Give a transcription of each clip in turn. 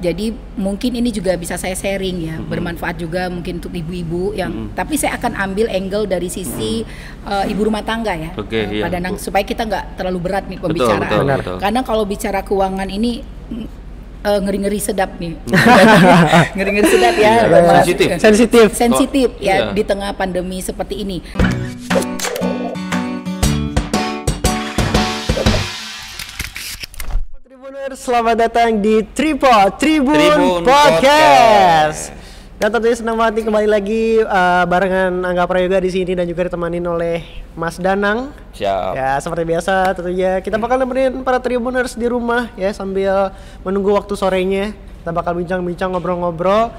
Jadi mungkin ini juga bisa saya sharing ya, bermanfaat juga mungkin untuk ibu-ibu yang. Tapi saya akan ambil angle dari sisi uh, ibu rumah tangga ya, Oke, uh, iya. Pak Danang, supaya kita nggak terlalu berat nih Betul, pembicaraan. betul, Benar. betul. Karena kalau bicara keuangan ini eh, ngeri-ngeri sedap nih, ngeri-ngeri sedap ya, Iya, sensitif. Sensitif. sensitif ya iya. di tengah pandemi seperti ini. Selamat datang di Tripod Tribun, Tribun Podcast. Dan tentunya senang banget nih kembali lagi uh, barengan Angga Prayoga di sini dan juga ditemanin oleh Mas Danang. Siap. Ya seperti biasa tentunya kita bakal nemenin para Tribuners di rumah ya sambil menunggu waktu sorenya. Kita bakal bincang-bincang ngobrol-ngobrol.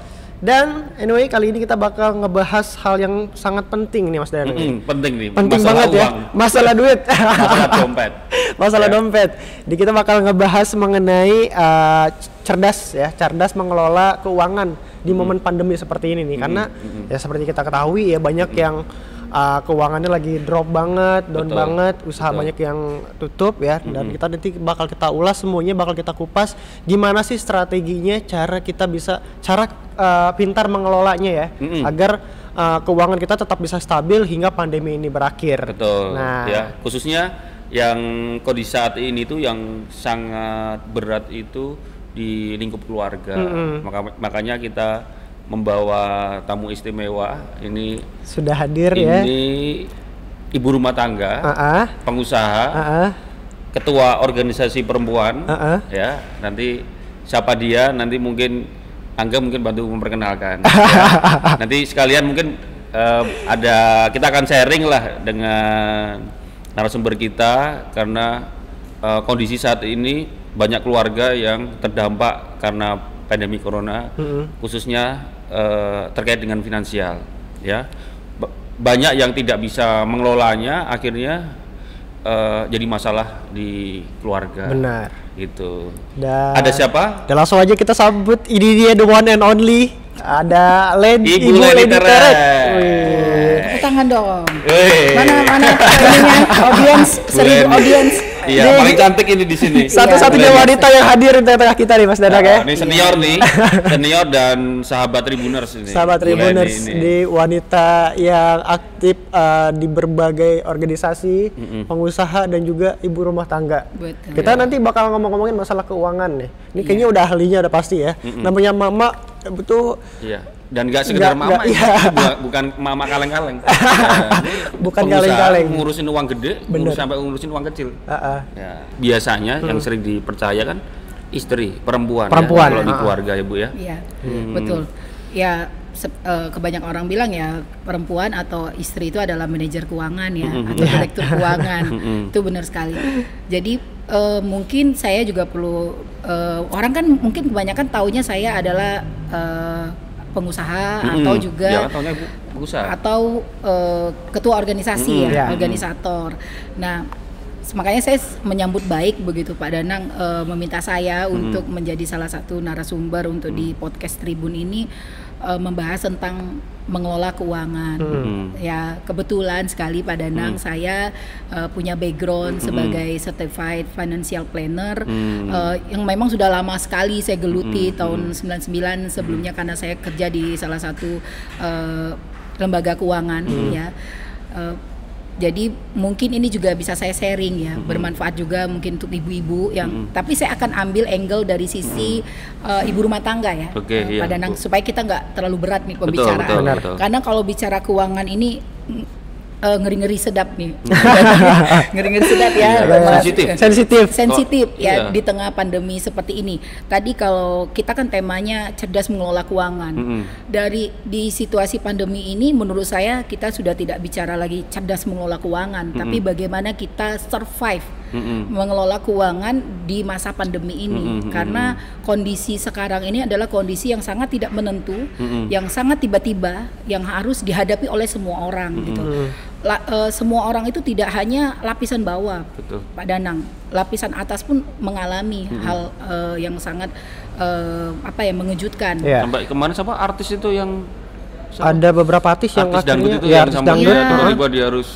Dan anyway kali ini kita bakal ngebahas hal yang sangat penting nih Mas Danang. Mm-mm, penting nih. Penting masalah banget ya, uang. masalah duit. Masalah dompet. masalah Ya. dompet. Di kita bakal ngebahas mengenai uh, cerdas ya, cerdas mengelola keuangan di momen pandemi seperti ini nih. Karena ya seperti kita ketahui ya banyak yang uh, keuangannya lagi drop banget, down Betul. banget, usaha Betul. banyak yang tutup ya. Dan kita nanti bakal kita ulas semuanya, bakal kita kupas gimana sih strateginya, cara kita bisa cara uh, pintar mengelolanya ya, Mm-mm. agar uh, keuangan kita tetap bisa stabil hingga pandemi ini berakhir. Betul. Nah, Ya, khususnya yang kondisi saat ini tuh yang sangat berat itu di lingkup keluarga. Maka, makanya kita membawa tamu istimewa ini sudah hadir ya. ini ibu rumah tangga, ah, pengusaha, ah, ah. ketua organisasi perempuan. Ah. Ya, nanti siapa dia nanti mungkin Angga mungkin bantu memperkenalkan. ya. Nanti sekalian mungkin eh, ada kita akan sharing lah dengan narasumber kita karena eh, kondisi saat ini banyak keluarga yang terdampak karena pandemi corona, khususnya eh, terkait dengan finansial, ya. Ba- Banyak yang tidak bisa mengelolanya, akhirnya eh, jadi masalah di keluarga. Benar. Gitu. Dan Ada siapa? Dan langsung aja kita sambut ini dia the one and only. Ada Lady Ibu Lady Teret. Wih. Tepuk tangan dong. Wih. Mana mana ininya audiens seribu Lady. audiens. Iya, paling cantik ini di sini. Satu-satunya Lady. wanita yang hadir di tengah-tengah kita nih Mas Dadak ya. Nah, ini senior nih, senior dan sahabat Tribuners ini. Sahabat Tribuners ini. di wanita yang aktif uh, di berbagai organisasi, pengusaha dan juga ibu rumah tangga. Betul. Kita nanti bakal ngomong-ngomongin masalah keuangan nih. Ini kayaknya udah ahlinya udah pasti ya. Namanya mama eh, betul Iya. Dan nggak sekedar mama, nggak- ini. iya. Bukan, bukan mama kaleng-kaleng. Ya, Bukan kaleng-kaleng. Ngurusin uang gede, Bener. ngurus sampai ngurusin uang kecil. Ah, ah. Ya, biasanya yang sering dipercaya kan istri, perempuan. ya, Perempuan, kalau di ah. keluarga ya bu ya. Iya, Hmm. betul. Ya eh, kebanyakan orang bilang ya perempuan atau istri itu adalah manajer keuangan ya atau direktur keuangan. itu benar sekali. Jadi eh, mungkin saya juga perlu eh, orang kan mungkin kebanyakan taunya saya adalah eh, pengusaha Mm-mm. atau juga Ya, pengusaha. atau eh, ketua organisasi Mm-mm. ya, Ya. organisator. Nah, makanya saya menyambut baik begitu Pak Danang eh, meminta saya untuk menjadi salah satu narasumber untuk di podcast Tribun ini eh, membahas tentang mengelola keuangan. Mm. Ya, kebetulan sekali Pak Danang saya eh, punya background sebagai certified financial planner Mm. eh, yang memang sudah lama sekali saya geluti tahun 99 sebelumnya karena saya kerja di salah satu eh, lembaga keuangan ya. Eh, jadi mungkin ini juga bisa saya sharing ya, bermanfaat juga mungkin untuk ibu-ibu yang. Tapi saya akan ambil angle dari sisi eh, ibu rumah tangga ya, Oke, eh, iya, Pak Danang, Bu. supaya kita nggak terlalu berat nih pembicaraan. betul, Benar. betul. Karena kalau bicara keuangan ini mm, eh, ngeri-ngeri sedap nih, ngeri-ngeri sedap ya, Iya, sensitif. sensitif. sensitif Oh, ya iya. di tengah pandemi seperti ini. Tadi kalau kita kan temanya cerdas mengelola keuangan. Mm-mm. Dari di situasi pandemi ini menurut saya kita sudah tidak bicara lagi cerdas mengelola keuangan, tapi bagaimana kita survive Mm-mm. mengelola keuangan di masa pandemi ini Mm-mm, karena kondisi sekarang ini adalah kondisi yang sangat tidak menentu, Mm-mm. yang sangat tiba-tiba yang harus dihadapi oleh semua orang gitu. La- eh, semua orang itu tidak hanya lapisan bawah, Betul. Pak Danang, lapisan atas pun mengalami hal eh, yang sangat eh, apa ya mengejutkan. Iya. Sampai kemarin siapa artis itu yang siapa? Ada beberapa artis yang artis dangdut akhirnya itu ya yang artis dangdut Iya. tiba-tiba dia harus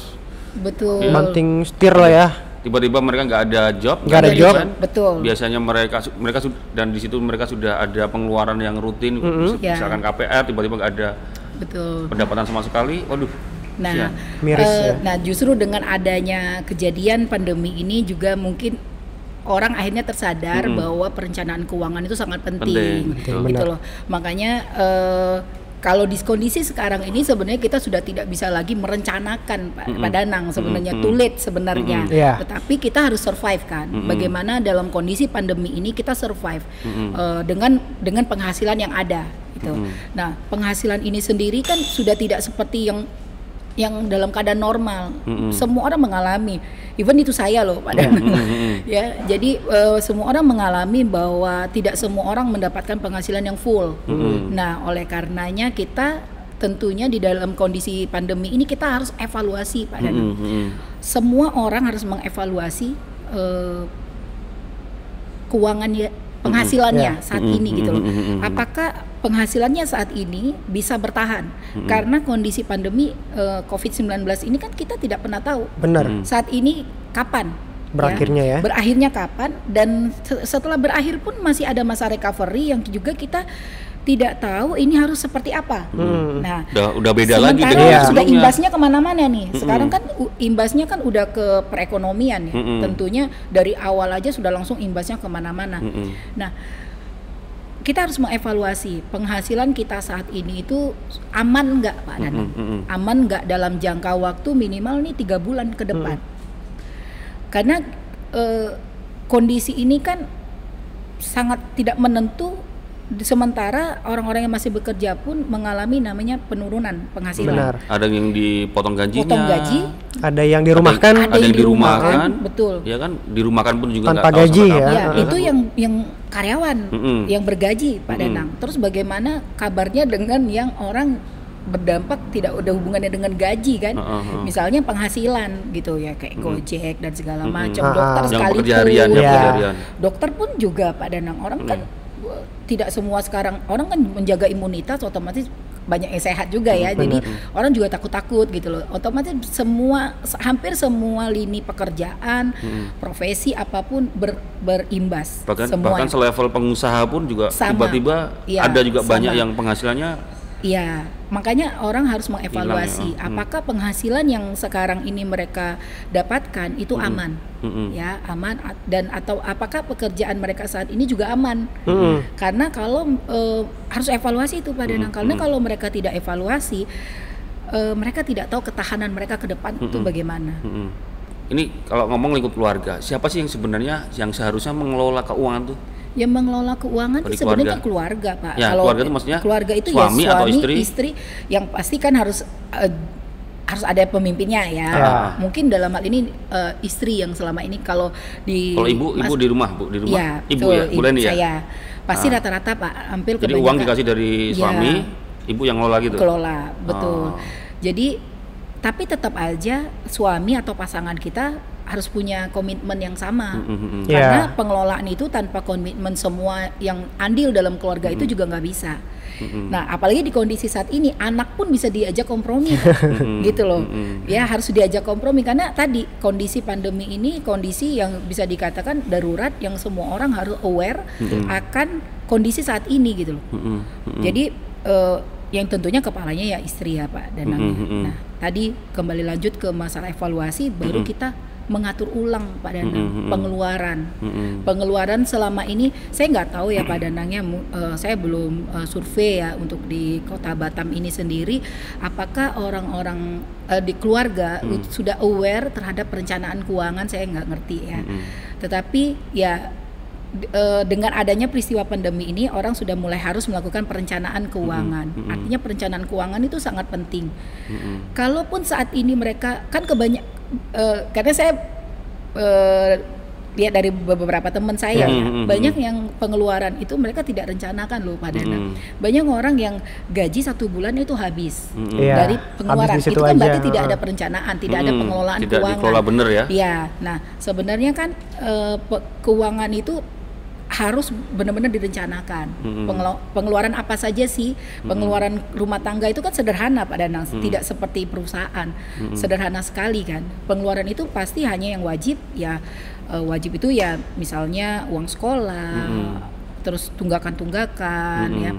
Betul. banting setir lah ya. tiba-tiba mereka nggak ada job, Nggak ada kan? job. Betul. Biasanya mereka mereka su- dan di situ mereka sudah ada pengeluaran yang rutin, mis- Ya. misalkan KPR, tiba-tiba nggak ada Betul. pendapatan sama sekali, waduh. Nah, kasihan. Miris eh, ya. nah justru dengan adanya kejadian pandemi ini juga mungkin orang akhirnya tersadar bahwa perencanaan keuangan itu sangat penting, Penting, betul. gitu Benar. loh. Makanya eh, kalau di kondisi sekarang ini sebenarnya kita sudah tidak bisa lagi merencanakan Pak Pak Danang sebenarnya too late sebenarnya. Mm-mm. Iya. Tetapi kita harus survive kan. Bagaimana dalam kondisi pandemi ini kita survive eh, dengan dengan penghasilan yang ada gitu. Nah, penghasilan ini sendiri kan sudah tidak seperti yang yang dalam keadaan normal. Semua orang mengalami. Even itu saya loh, Pak Danang. ya, jadi eh, semua orang mengalami bahwa tidak semua orang mendapatkan penghasilan yang full. Nah, oleh karenanya kita tentunya di dalam kondisi pandemi ini kita harus evaluasi, Pak Danang Mm, mm, semua orang harus mengevaluasi eh, keuangannya penghasilannya Ya. saat ini gitu loh. Apakah penghasilannya saat ini bisa bertahan? Karena kondisi pandemi eh, COVID-19 ini kan kita tidak pernah tahu Benar. saat ini kapan Berakhirnya ya. Berakhirnya kapan dan se- setelah berakhir pun masih ada masa recovery yang juga kita tidak tahu ini harus seperti apa. Nah, Udah udah beda lagi dengan Iya. sudah imbasnya ke mana-mana nih. Sekarang kan imbasnya kan udah ke perekonomian ya. Mm-mm. Tentunya dari awal aja sudah langsung imbasnya ke mana-mana. Mm-mm. Nah, kita harus mengevaluasi penghasilan kita saat ini itu aman nggak Pak Danang? Mm-mm. Aman nggak dalam jangka waktu minimal nih tiga bulan ke depan? Karena eh, kondisi ini kan sangat tidak menentu. Sementara orang-orang yang masih bekerja pun mengalami namanya penurunan penghasilan. Benar. Ada yang dipotong gajinya. Potong gaji, Ada yang dirumahkan. Ada, yang dirumahkan. betul. Ya kan, dirumahkan pun juga Tanpa gaji ya. Ya, itu yang yang karyawan Mm-mm. yang bergaji Pak Mm-mm. Danang. Terus bagaimana kabarnya dengan yang orang berdampak tidak ada hubungannya dengan gaji kan? Heeh, heeh. Misalnya penghasilan gitu ya kayak Gojek dan segala macam. Ah, Dokter ah. Yang sekalipun. pekerja harian, yang Iya. pekerja harian. Dokter pun juga Pak Danang. Orang kan uh, tidak semua sekarang orang kan menjaga imunitas otomatis banyak yang sehat juga ya. Jadi orang juga takut-takut gitu loh. Otomatis semua se- hampir semua lini pekerjaan, profesi apa pun ber- berimbas Bahkan bahkan selevel pengusaha pun juga tiba-tiba Iya, ada juga sama. banyak yang penghasilannya Iya, makanya orang harus mengevaluasi Hilang ya, apakah penghasilan yang sekarang ini mereka dapatkan itu aman, Mm-mm. ya aman dan atau apakah pekerjaan mereka saat ini juga aman? Mm-mm. Karena kalau eh, harus evaluasi itu Pak Danang, karena kalau mereka tidak evaluasi, eh, mereka tidak tahu ketahanan mereka ke depan itu bagaimana. Mm-mm. Ini kalau ngomong lingkup keluarga, siapa sih yang sebenarnya yang seharusnya mengelola keuangan tuh? Yang mengelola keuangan itu sebenarnya keluarga. keluarga, Pak. Ya, keluarga itu maksudnya keluarga itu suami ya atau suami, istri? yang pasti kan harus eh, harus ada pemimpinnya ya. Ya. Mungkin dalam hal ini eh, istri yang selama ini kalau di Kalau ibu, ibu di rumah, bu di rumah, Iya, ibu betul, ya, Bu Leni ya. Saya pasti Ah. rata-rata Pak, hampir Jadi kebanyakan uang dikasih dari Iya. suami, ibu yang ngelola gitu. kelola, betul. Oh. Jadi tapi tetap aja suami atau pasangan kita harus punya komitmen yang sama. Iya. Karena pengelolaan itu tanpa komitmen semua yang andil dalam keluarga itu juga nggak bisa. Nah, apalagi di kondisi saat ini anak pun bisa diajak kompromi, gitu loh. Ya harus diajak kompromi karena tadi kondisi pandemi ini kondisi yang bisa dikatakan darurat yang semua orang harus aware akan kondisi saat ini gitu loh. Mm-mm. Mm-mm. Jadi eh, yang tentunya kepalanya ya istri ya Pak Danang. Mm-mm, mm-mm. Nah tadi kembali lanjut ke masalah evaluasi, baru kita mengatur ulang Pak Danang Mm-mm, mm-mm. pengeluaran. Mm-mm. Pengeluaran selama ini saya nggak tahu ya Pak Danangnya, eh, saya belum eh, survei ya untuk di Kota Batam ini sendiri, apakah orang-orang eh, di keluarga Mm. sudah aware terhadap perencanaan keuangan saya nggak ngerti ya. Mm-mm. Tetapi ya dengan adanya peristiwa pandemi ini orang sudah mulai harus melakukan perencanaan keuangan. Mm-mm. Artinya perencanaan keuangan itu sangat penting. Mm-mm. Kalaupun saat ini mereka kan kebanyak eh, karena saya eh, lihat dari beberapa teman saya ya, Mm-mm. banyak yang pengeluaran itu mereka tidak rencanakan loh Pak Dana. Mm-mm. Banyak orang yang gaji satu bulan itu habis Mm-mm. Iya, dari pengeluaran. habis Itu kan aja, berarti tidak ada perencanaan, tidak ada Mm-mm. pengelolaan Tidak keuangan. dikelola bener ya. Iya. Nah, sebenarnya kan pe- keuangan itu harus benar-benar direncanakan. Mm-mm. Pengelo- pengeluaran apa saja sih? Pengeluaran rumah tangga itu kan sederhana Pak Danang. Tidak seperti perusahaan. Sederhana sekali kan? Pengeluaran itu pasti hanya yang wajib. Ya eh, wajib itu ya misalnya uang sekolah terus tunggakan-tunggakan ya.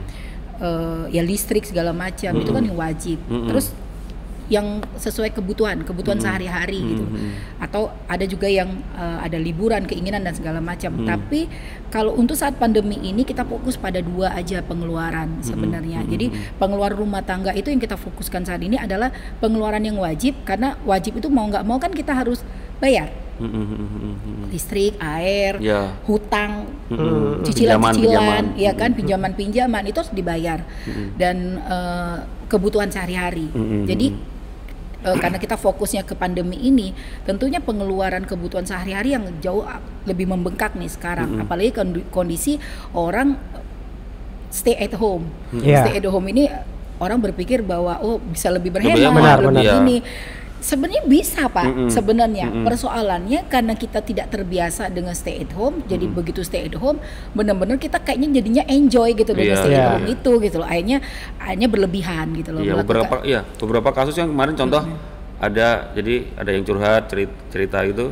Eh, ya listrik segala macam. Itu kan yang wajib. Mm-mm. terus yang sesuai kebutuhan kebutuhan sehari-hari gitu. Atau ada juga yang eh, ada liburan keinginan dan segala macam. Tapi kalau untuk saat pandemi ini kita fokus pada dua aja pengeluaran sebenarnya. jadi pengeluaran rumah tangga itu yang kita fokuskan saat ini adalah pengeluaran yang wajib. Karena wajib itu mau nggak mau kan kita harus bayar. Mm, listrik air Ya. hutang cicilan-cicilan, Pinjaman, ya kan? Pinjaman-pinjaman itu harus dibayar. Dan eh, kebutuhan sehari-hari. Mm-mm. Jadi eh, karena kita fokusnya ke pandemi ini, tentunya pengeluaran kebutuhan sehari-hari yang jauh lebih membengkak nih sekarang, apalagi kondi- kondisi orang stay at home. Iya. Stay at home ini orang berpikir bahwa oh bisa lebih berhemat, Lebih hemat, lebih benar. ini. Sebenarnya bisa pak, Mm-mm. sebenarnya Mm-mm. persoalannya karena kita tidak terbiasa dengan stay at home, jadi begitu stay at home, benar-benar kita kayaknya jadinya enjoy gitu dengan Iya. stay at Iya. home itu gitu loh, akhirnya akhirnya berlebihan gitu loh. Iya melakukan- beberapa iya beberapa kasus yang kemarin contoh ada jadi ada yang curhat cerita, cerita itu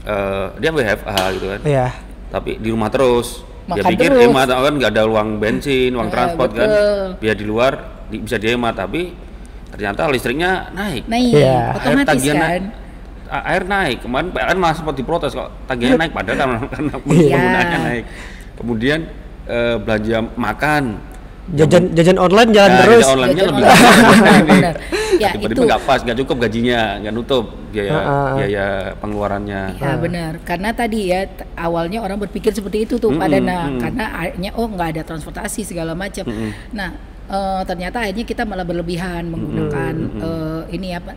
eh dia WFH gitu kan Iya. tapi di rumah terus dia Makan pikir terus. hemat kan nggak ada uang bensin uang Eh, transport kan betul. biar di luar di- bisa dihemat tapi ternyata listriknya naik naik Iya. air otomatis tagihan kan. naik air naik kemarin PLN malah sempat diprotes kok tagihan naik padahal karena, karena Iya. penggunaannya naik kemudian eh, belanja makan Jajan jajan online jalan Nah, terus. jadi online-nya Jajan lebih online. ini. Benar. Ya, Tiba-tiba itu. nggak pas, nggak cukup gajinya, nggak nutup biaya Heeh. biaya pengeluarannya. Ya benar, karena tadi ya awalnya orang berpikir seperti itu tuh Pak Mm-mm, Dana, mm-mm. karena akhirnya oh nggak ada transportasi segala macam. Nah eh, ternyata akhirnya kita malah berlebihan menggunakan eh, ini apa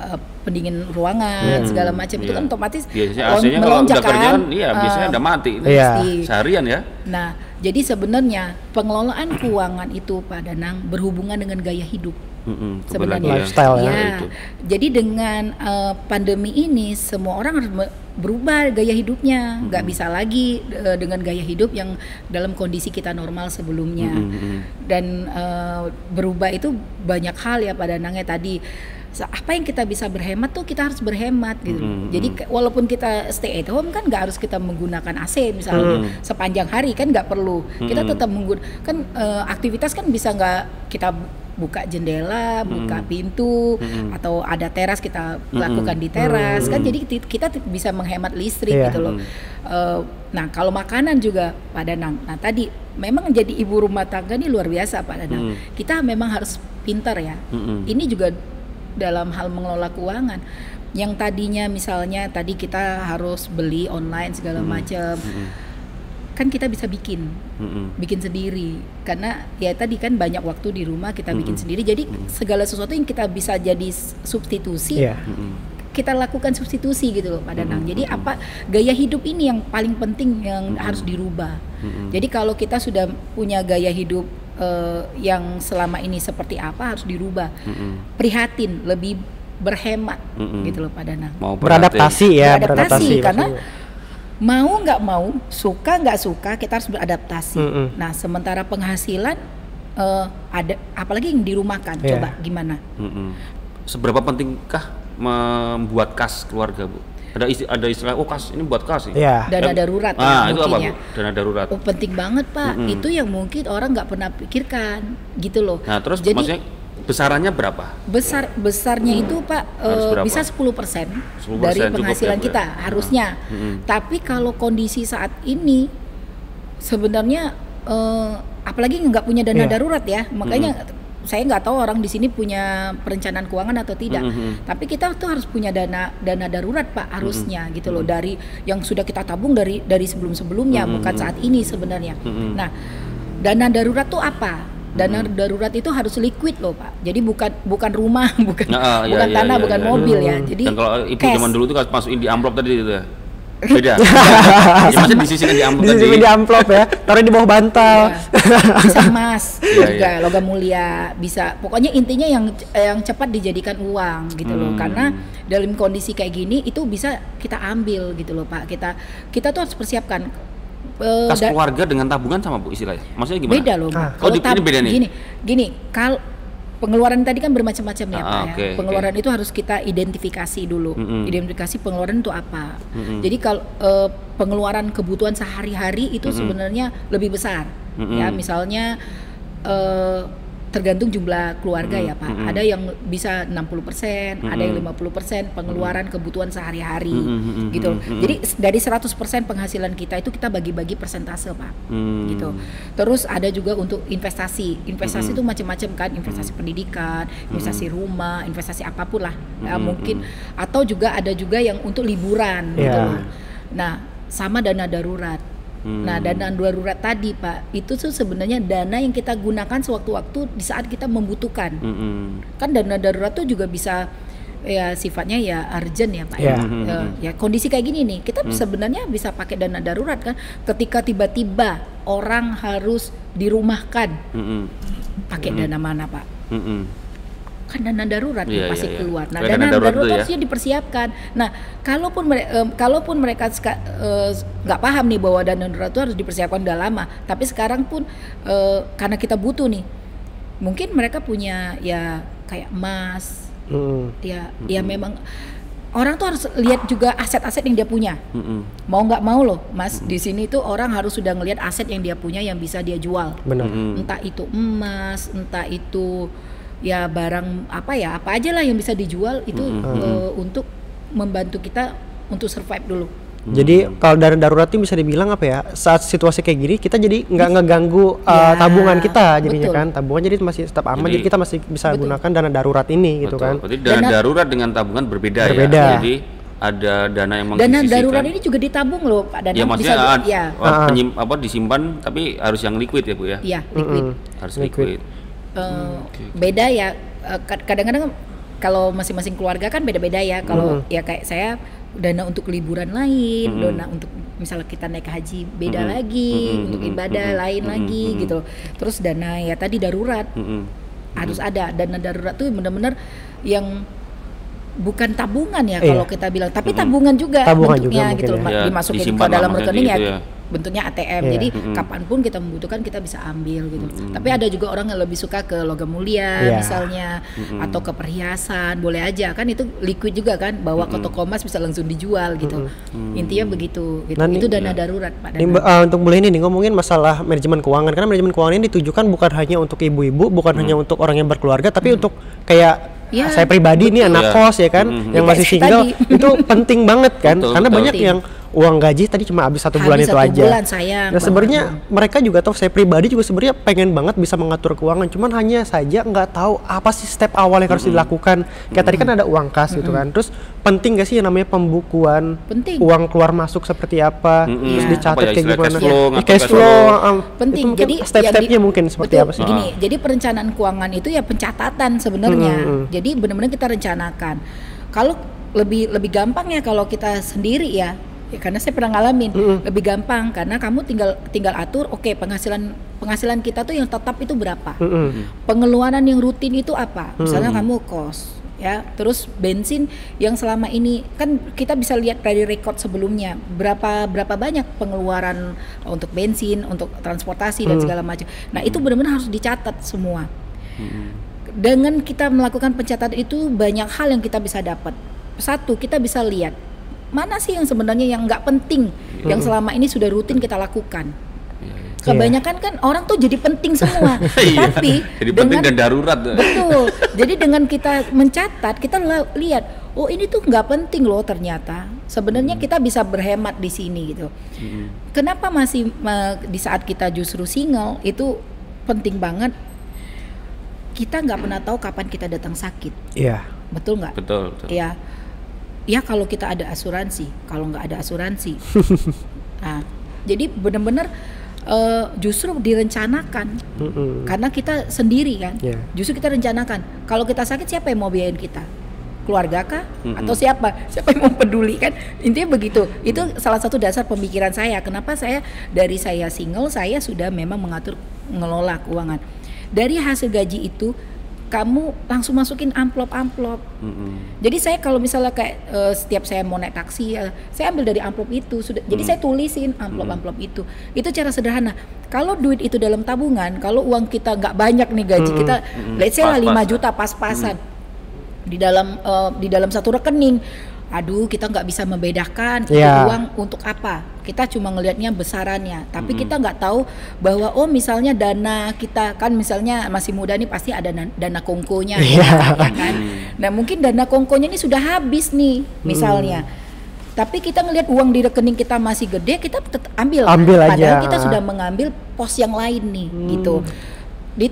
eh, pendingin ruangan segala macam itu Iya. kan otomatis Biasanya AC-nya kalau melonjak udah kerja kan, iya biasanya udah mati. Iya. pasti. Seharian ya. Nah jadi sebenarnya pengelolaan keuangan itu Pak Danang berhubungan dengan gaya hidup kembali sebenarnya. ya. Lifestyle ya. Ya, itu. jadi dengan eh, pandemi ini semua orang harus berubah gaya hidupnya, nggak bisa lagi eh, dengan gaya hidup yang dalam kondisi kita normal sebelumnya. Mm-mm. Dan eh, berubah itu banyak hal ya pada nangnya tadi. Apa yang kita bisa berhemat tuh kita harus berhemat gitu. Mm-mm. Jadi walaupun kita stay at home kan nggak harus kita menggunakan AC misalnya sepanjang hari kan nggak perlu. Kita tetap menggunakan kan eh, aktivitas kan bisa nggak kita buka jendela, buka pintu atau ada teras kita lakukan di teras kan jadi ti- kita ti- bisa menghemat listrik Iya. gitu loh. Eh, nah kalau makanan juga Pak Danang. Nah tadi memang jadi ibu rumah tangga ini luar biasa Pak Danang. Kita memang harus pintar ya. Mm-mm. Ini juga dalam hal mengelola keuangan. Yang tadinya misalnya tadi kita harus beli online segala macam. Kan kita bisa bikin. Mm-mm. bikin sendiri. Karena ya tadi kan banyak waktu di rumah kita bikin sendiri. Jadi segala sesuatu yang kita bisa jadi substitusi Iya. Mm-mm. kita lakukan substitusi gitu loh Pak Danang. Jadi apa gaya hidup ini yang paling penting yang harus dirubah. Jadi kalau kita sudah punya gaya hidup eh, yang selama ini seperti apa harus dirubah. Mm-mm. prihatin lebih berhemat Mm-mm. gitu loh Pak Danang. Mau Beradaptasi ya, Beradaptasi, karena maksudnya. Mau nggak mau suka nggak suka kita harus beradaptasi Mm-mm. nah sementara penghasilan eh, ada apalagi yang dirumahkan Iya. coba gimana Mm-mm. Seberapa pentingkah membuat kas keluarga, Bu? Ada istilah, ada istilah, oh kas ini buat kas. ya? Iya. dana Ya, darurat ya Ah, itu apa, Bu? ya. Dana darurat. Oh penting banget pak, Mm-mm. itu yang mungkin orang nggak pernah pikirkan gitu loh. Nah, terus jadi maksudnya besarannya berapa? besar besarnya itu pak berapa? bisa 10% 10% dari penghasilan ya, ya? kita harusnya. Mm-mm. Tapi kalau kondisi saat ini sebenarnya eh, apalagi nggak punya dana Iya. darurat ya, makanya saya nggak tahu orang di sini punya perencanaan keuangan atau tidak. Mhm. Tapi kita tuh harus punya dana dana darurat pak harusnya gitu loh dari yang sudah kita tabung dari dari sebelum sebelumnya Mhm. bukan saat ini sebenarnya. Mhm. Nah dana darurat tuh apa? Dana darurat itu harus liquid loh pak. Jadi bukan bukan rumah, bukan Nah, bukan iya, tanah, iya, bukan iya. mobil ya. Hmm. Jadi Dan kalau ibu cash. zaman dulu tuh kan masukin di amplop tadi itu ya. Beda. ya, maksudnya disisikan di amplop Di tadi. sini di amplop ya, taruh di bawah bantal. Iya. bisa emas Iya, juga iya. logam mulia bisa pokoknya intinya yang yang cepat dijadikan uang gitu loh Hmm. karena dalam kondisi kayak gini itu bisa kita ambil gitu loh pak kita kita tuh harus persiapkan eh, Kas keluarga dengan tabungan sama Bu istilahnya. Maksudnya gimana? beda loh. Ah. Oh, di- tab- ini beda nih? Gini, gini, kalau pengeluaran tadi kan bermacam-macam ya Ah, Pak oke, ya. Pengeluaran itu harus kita identifikasi dulu. Mm-mm. Identifikasi pengeluaran itu apa. Mm-mm. Jadi kalau eh, pengeluaran kebutuhan sehari-hari itu sebenarnya lebih besar. Mm-mm. Ya, misalnya eh, tergantung jumlah keluarga ya Pak. Mm-mm. Ada yang bisa 60%, ada yang Mm-mm. 50% pengeluaran kebutuhan sehari-hari Mm-mm, gitu. mm-mm. Jadi dari 100% penghasilan kita itu kita bagi-bagi persentase Pak Hmm. gitu. Terus ada juga untuk investasi. Investasi itu macam-macam kan, investasi pendidikan, investasi rumah, investasi apa pun lah. Ya, Mm-mm. mungkin atau juga ada juga yang untuk liburan gitu Iya. Nah, sama dana darurat. Hmm. Nah, dana darurat tadi, Pak, itu tuh sebenarnya dana yang kita gunakan sewaktu-waktu di saat kita membutuhkan. Mm-mm. Kan dana darurat tuh juga bisa ya sifatnya ya urgent ya Pak Iya. ya. Ya, ya kondisi kayak gini nih kita sebenarnya bisa pakai dana darurat kan ketika tiba-tiba orang harus dirumahkan Mm-mm. pakai dana mana Pak Mm-mm. Kan dana darurat nih Iya, pasti iya, iya. keluar nah dana, dana darurat darurat, itu ya. harusnya dipersiapkan nah kalaupun mere- em, kalaupun mereka eh, nggak paham nih bahwa dana darurat itu harus dipersiapkan udah lama tapi sekarang pun eh, karena kita butuh nih mungkin mereka punya ya kayak emas Mm-mm. ya ya memang orang tuh harus lihat juga aset-aset yang dia punya Mm-mm. mau nggak mau loh mas di sini tuh orang harus sudah ngelihat aset yang dia punya yang bisa dia jual Benar. Mm-mm. entah itu emas entah itu ya barang apa ya apa aja lah yang bisa dijual itu eh, untuk membantu kita untuk survive dulu Jadi kalau dana darurat itu bisa dibilang apa ya? Saat situasi kayak gini kita jadi nggak ngeganggu uh, Ya, tabungan kita jadinya betul. kan. Tabungan jadi masih tetap aman. Jadi- Jadi, kita masih bisa Betul. gunakan dana darurat ini gitu Betul. kan. Berarti dana Dana- darurat dengan tabungan berbeda, Berbeda. ya. Jadi ada dana yang dana darurat ini juga ditabung loh pak dana ya maksudnya bisa ah, ya oh, Ah. penyim- apa disimpan tapi harus yang liquid ya Bu ya. ya liquid Mm-mm. Harus Liquid. liquid. Eh, beda ya eh, kad- kadang-kadang kalau masing-masing keluarga kan beda-beda ya kalau ya kayak saya dana untuk liburan lain Mm-mm. dana untuk misalnya kita naik haji beda Mm-mm. lagi Mm-mm. untuk Mm-mm. ibadah Mm-mm. lain Mm-mm. lagi Mm-mm. gitu terus dana ya tadi darurat Mm-mm. harus ada dana darurat tuh benar-benar yang bukan tabungan ya Iya. kalau kita bilang tapi tabungan juga Tabungan bentuknya juga gitu loh mungkin ya. Ya, dimasukin ke dalam rekening ya, gitu ya. Bentuknya ATM Iya. jadi Mm-mm. kapan pun kita membutuhkan kita bisa ambil gitu tapi ada juga orang yang lebih suka ke logam mulia Iya. misalnya atau ke perhiasan boleh aja kan itu liquid juga kan bawa ke toko emas bisa langsung dijual gitu intinya begitu gitu. Nah, itu dana darurat pak Ini dana. Uh, untuk boleh ini nih ngomongin masalah manajemen keuangan karena manajemen keuangan ini ditujukan bukan hanya untuk ibu-ibu, bukan hanya untuk orang yang berkeluarga, tapi untuk kayak Ya, saya pribadi nih anak Iya. kos ya kan, Mm-mm. yang Ya, masih single tadi. itu penting banget kan, Betul, karena betul. banyak yang uang gaji tadi cuma habis satu Habis bulan itu satu aja. bulan, sayang Nah sebenarnya mereka juga tahu saya pribadi juga sebenarnya pengen banget bisa mengatur keuangan, cuman hanya saja nggak tahu apa sih step awal yang harus dilakukan. Kayak tadi kan ada uang kas gitu kan, terus penting gak sih yang namanya pembukuan Penting. uang keluar masuk seperti apa, Mm-mm. terus Iya. dicatat ya, kayak gimana, cash flow, Ya, cash cash flow, um, penting itu jadi step-stepnya di- mungkin seperti betul, apa sih? gini jadi perencanaan keuangan itu ya pencatatan sebenarnya Mm, mm. jadi benar-benar kita rencanakan kalau lebih lebih gampang ya kalau kita sendiri ya ya karena saya pernah ngalamin. Lebih gampang karena kamu tinggal tinggal atur oke penghasilan penghasilan kita tuh yang tetap itu berapa? Mm-mm. pengeluaran yang rutin itu apa? Misalnya kamu kos ya. Terus bensin yang selama ini kan kita bisa lihat dari rekod sebelumnya berapa berapa banyak pengeluaran untuk bensin untuk transportasi dan segala macam. Nah itu benar-benar harus dicatat semua. Dengan kita melakukan pencatatan itu banyak hal yang kita bisa dapat. Satu kita bisa lihat mana sih yang sebenarnya yang nggak penting yang selama ini sudah rutin kita lakukan? Kebanyakan kan orang tuh jadi penting semua. Iya. tapi Jadi penting dan darurat. betul. Jadi dengan kita mencatat kita lihat oh ini tuh nggak penting loh ternyata. Sebenarnya kita bisa berhemat di sini gitu. Kenapa masih ma- di saat kita justru single itu penting banget? Kita nggak pernah tahu kapan kita datang sakit. Iya. betul nggak? Betul. betul. ya ya kalau kita ada asuransi. Kalau nggak ada asuransi. Nah jadi benar-benar eh, justru direncanakan. Mm-mm. karena kita sendiri kan. Iya. justru kita rencanakan. Kalau kita sakit siapa yang mau biayain kita? Keluarga kah? Mm-mm. atau siapa? Siapa yang mau peduli kan? Intinya begitu. Itu salah satu dasar pemikiran saya. Kenapa saya dari saya single saya sudah memang mengatur ngelola keuangan. Dari hasil gaji itu kamu langsung masukin amplop-amplop. Mm-mm. Jadi saya kalau misalnya kayak eh, setiap saya mau naik taksi, eh, saya ambil dari amplop itu. Sudah, jadi saya tulisin amplop-amplop itu. Itu cara sederhana. Kalau duit itu dalam tabungan, kalau uang kita nggak banyak nih gaji kita, let's say lah 5 Pas-pasan. juta pas-pasan di dalam eh, di dalam satu rekening. Aduh, kita nggak bisa membedakan itu Iya. uang untuk apa. Kita cuma ngelihatnya besarannya, tapi kita nggak tahu bahwa oh misalnya dana kita kan misalnya masih muda nih pasti ada na- dana kongkonya ya, Iya. ya kan. Nah mungkin dana kongkonya ini sudah habis nih misalnya. Tapi kita ngelihat uang di rekening kita masih gede, kita ambil. Ambil aja. Padahal kita sudah mengambil pos yang lain nih, gitu. Di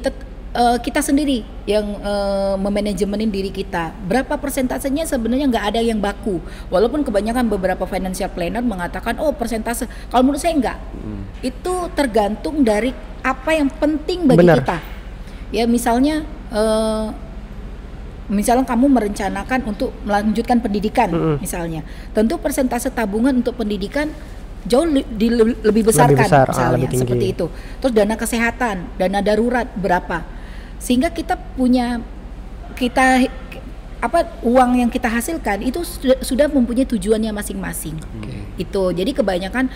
eh, kita sendiri yang eh, memanajemenin diri kita. Berapa persentasenya sebenarnya nggak ada yang baku. Walaupun kebanyakan beberapa financial planner mengatakan oh persentase. Kalau menurut saya enggak. Itu tergantung dari apa yang penting bagi Benar. kita. Ya misalnya eh, misalnya kamu merencanakan untuk melanjutkan pendidikan Mm-mm. misalnya tentu persentase tabungan untuk pendidikan jauh li- di- le- lebih besar Lebih kan besar, ah, misalnya lebih tinggi. seperti itu terus dana kesehatan dana darurat berapa sehingga kita punya kita apa uang yang kita hasilkan itu sudah, sudah mempunyai tujuannya masing-masing. Itu. Jadi kebanyakan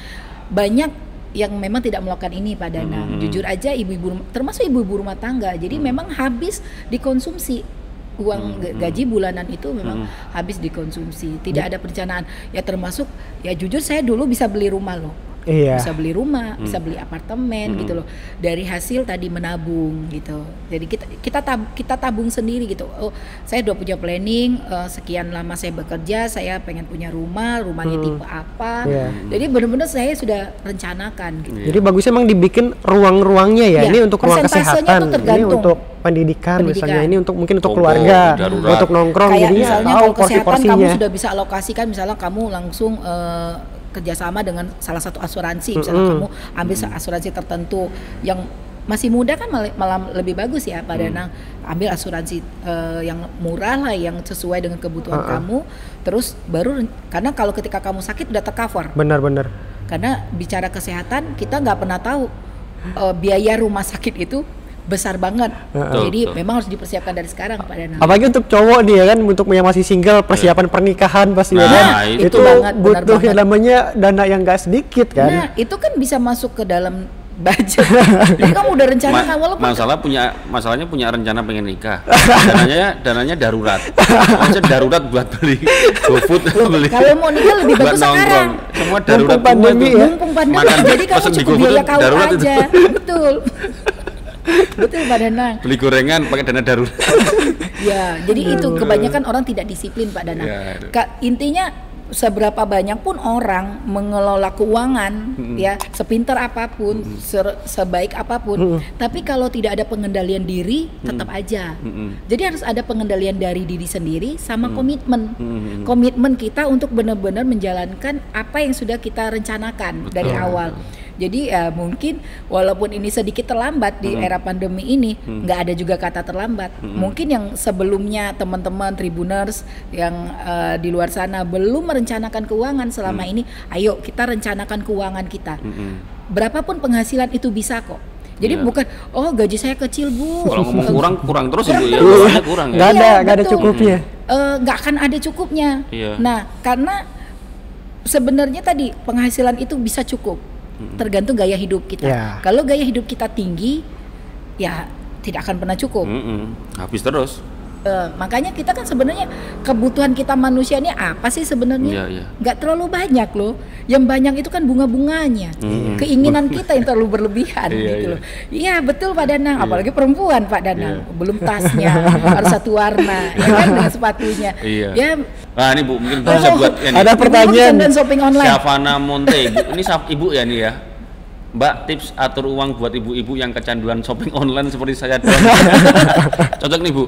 banyak yang memang tidak melakukan ini Pak Dana. Hmm. jujur aja ibu-ibu termasuk ibu-ibu rumah tangga. Jadi memang habis dikonsumsi uang ga- gaji bulanan itu memang habis dikonsumsi. Tidak ada perencanaan. Ya termasuk ya jujur saya dulu bisa beli rumah loh Iya. bisa beli rumah, bisa beli apartemen gitu loh. Dari hasil tadi menabung gitu. Jadi kita kita tab, kita tabung sendiri gitu. Oh, saya udah punya planning eh, sekian lama saya bekerja, saya pengen punya rumah, rumahnya tipe apa. Iya. Jadi benar-benar saya sudah rencanakan gitu. Jadi bagusnya emang dibikin ruang-ruangnya ya. Iya, Ini untuk ruang kesehatan, ini untuk pendidikan, Pendidikan. misalnya, ini untuk mungkin untuk keluarga, darurat. untuk nongkrong. Kayak Jadinya misalnya tahu kalau kesehatan kamu porsi-porsinya. sudah bisa alokasikan misalnya kamu langsung eh, kerjasama dengan salah satu asuransi misalnya Mm-mm. kamu ambil asuransi tertentu yang masih muda kan malah, malah lebih bagus ya Pak Danang ambil asuransi eh, yang murah lah yang sesuai dengan kebutuhan Uh-uh. kamu terus baru karena kalau ketika kamu sakit udah tercover Benar-benar. karena bicara kesehatan kita nggak pernah tahu eh, biaya rumah sakit itu besar banget Betul, jadi betul. memang harus dipersiapkan dari sekarang Pak Danang Apalagi untuk cowok nih ya kan, untuk yang masih single, persiapan pernikahan pasti ya Nah, kan. itu. itu, banget, benar butuh yang namanya dana yang gak sedikit kan. Nah, itu kan bisa masuk ke dalam budget. Jadi kamu udah rencanakan Ma- walaupun masalah punya masalahnya punya rencana pengen nikah dananya dananya darurat maksudnya darurat buat beli GoFood beli kalau mau nikah lebih bagus nongkrong sekarang. semua darurat Mumpung pandemi ya. Mumpung pandemi, Makan jadi kamu cukup biaya itu. aja. Betul. Betul Pak Danang. beli gorengan pakai dana darurat. Ya, jadi itu kebanyakan orang tidak disiplin Pak Danang. Ya. Ka- intinya seberapa banyak pun orang mengelola keuangan ya sepinter apa pun ser- sebaik apa pun tapi kalau tidak ada pengendalian diri tetap aja. Mm-mm. jadi harus ada pengendalian dari diri sendiri sama komitmen. Mm-mm. komitmen kita untuk benar-benar menjalankan apa yang sudah kita rencanakan dari awal jadi ya mungkin walaupun ini sedikit terlambat di era pandemi ini nggak ada juga kata terlambat. Mungkin yang sebelumnya teman-teman tribuners yang eh, di luar sana belum merencanakan keuangan selama ini ayo kita rencanakan keuangan kita. Mm-mm. berapapun penghasilan itu bisa kok. Jadi Iya. bukan oh gaji saya kecil bu. Kalau ngomong kurang kurang terus ibu ya. terus. Kurang ya. Nggak ada, nggak ada cukupnya. Eh, nggak akan ada cukupnya. Iya. Nah, karena sebenarnya tadi penghasilan itu bisa cukup, tergantung gaya hidup kita. Ya. Kalau gaya hidup kita tinggi, ya tidak akan pernah cukup. Mm-mm. habis terus Eh, makanya kita kan sebenarnya kebutuhan kita manusia ini apa sih sebenarnya? Iya, iya. Nggak terlalu banyak loh. Yang banyak itu kan bunga-bunganya, keinginan kita yang terlalu berlebihan Iya, gitu iya. loh. Iya betul Pak Danang, apalagi perempuan Pak Danang, Iya. belum tasnya harus satu warna, ya kan dengan sepatunya. Iya. Ya nah ini bu mungkin Oh, bisa buat ini ada pertanyaan. dan shopping online. Syafana Monte ibu. ini ibu ya nih ya Mbak tips atur uang buat ibu-ibu yang kecanduan shopping online seperti saya. Cocok nih Bu.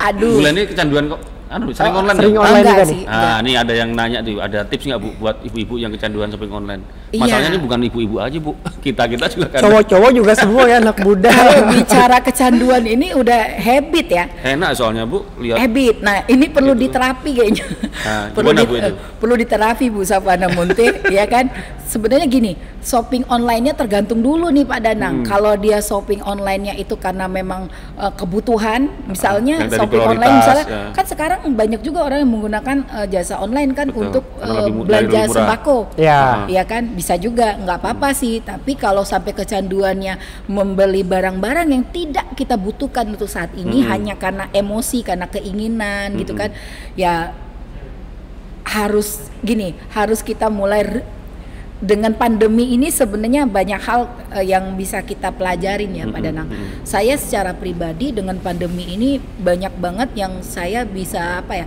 Aduh. Bulan ini kecanduan kok anu shopping online sering nggak? online juga sih. nih. Ah, ini ada yang nanya tuh, ada tips nggak bu buat ibu-ibu yang kecanduan shopping online? Iya. Masalahnya ini bukan ibu-ibu aja bu, kita kita juga kan Cowok-cowok juga semua ya anak muda. Kalau bicara kecanduan ini udah habit ya. enak soalnya bu, lihat Habit. Nah, ini perlu diterapi kayaknya. Nah, perlu gimana, Bu, itu? perlu diterapi Bu Sapana Munte, ya kan? Sebenarnya gini, shopping online-nya tergantung dulu nih Pak Danang. Hmm. Kalau dia shopping online-nya itu karena memang eh, kebutuhan, misalnya dari shopping online misalnya ya. kan sekarang banyak juga orang yang menggunakan eh, jasa online kan Betul, untuk mu- belanja sembako. Ya. Iya kan bisa juga nggak apa-apa sih tapi kalau sampai kecanduannya membeli barang-barang yang tidak kita butuhkan untuk saat ini Mm-mm. hanya karena emosi karena keinginan gitu kan ya harus gini harus kita mulai re- dengan pandemi ini sebenarnya banyak hal eh, yang bisa kita pelajarin ya Pak Danang. Saya secara pribadi dengan pandemi ini banyak banget yang saya bisa apa ya?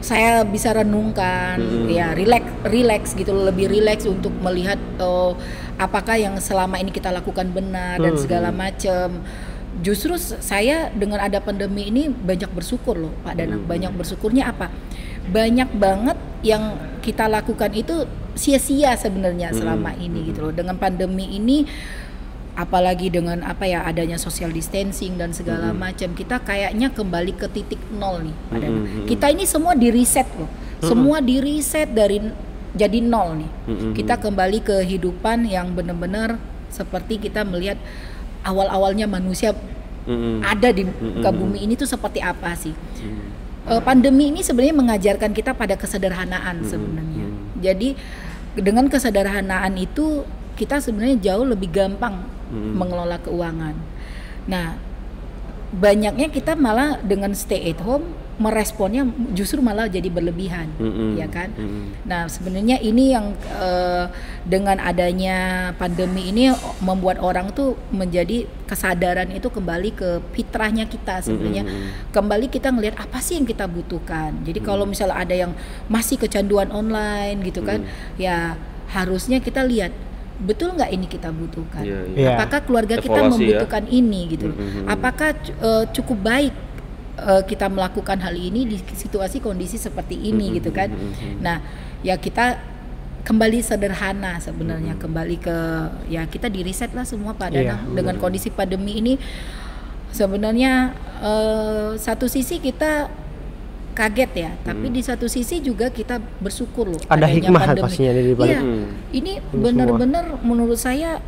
Saya bisa renungkan, Mm-mm. ya relax, relax gitu, lebih relax untuk melihat oh, apakah yang selama ini kita lakukan benar dan Hmm. segala macam. Justru saya dengan ada pandemi ini banyak bersyukur loh Pak Danang. Mm-mm. Banyak bersyukurnya apa? Banyak banget yang kita lakukan itu sia-sia sebenarnya Mm-mm. selama ini gitu loh. Dengan pandemi ini apalagi dengan apa ya adanya social distancing dan segala Mm-mm. macam kita kayaknya kembali ke titik nol nih Danang. Mm-mm. Kita ini semua di reset loh. Semua di reset dari jadi nol nih. Mm-mm. Kita kembali ke kehidupan yang benar-benar seperti kita melihat awal-awalnya manusia Mm-mm. ada di muka bumi ini tuh seperti apa sih? Mm. Eh, pandemi ini sebenarnya mengajarkan kita pada kesederhanaan Mm-mm. sebenarnya. Jadi dengan kesederhanaan itu kita sebenarnya jauh lebih gampang Mm. mengelola keuangan. Nah, banyaknya kita malah dengan stay at home meresponnya justru malah jadi berlebihan, Mm-mm. ya kan? Mm-mm. Nah, sebenarnya ini yang eh, dengan adanya pandemi ini membuat orang tuh menjadi kesadaran itu kembali ke fitrahnya kita sebenarnya. Mm-mm. Kembali kita ngelihat apa sih yang kita butuhkan. Jadi kalau misalnya ada yang masih kecanduan online gitu kan, ya harusnya kita lihat betul nggak ini kita butuhkan. Iya, iya. Iya. Apakah keluarga kita Evaluasi ya. membutuhkan ini gitu? Mm-mm. Apakah eh, cukup baik eh, kita melakukan hal ini di situasi kondisi seperti ini Mm-mm. gitu kan? Mm-mm. Nah, ya kita kembali sederhana sebenarnya kembali ke ya kita di reset lah semua pada Iya, dengan kondisi pandemi ini sebenarnya eh, satu sisi kita kaget ya tapi di satu sisi juga kita bersyukur loh Ada adanya hikmah pandemi. pastinya dari balik. Iya, Hmm. ini benar-benar menurut saya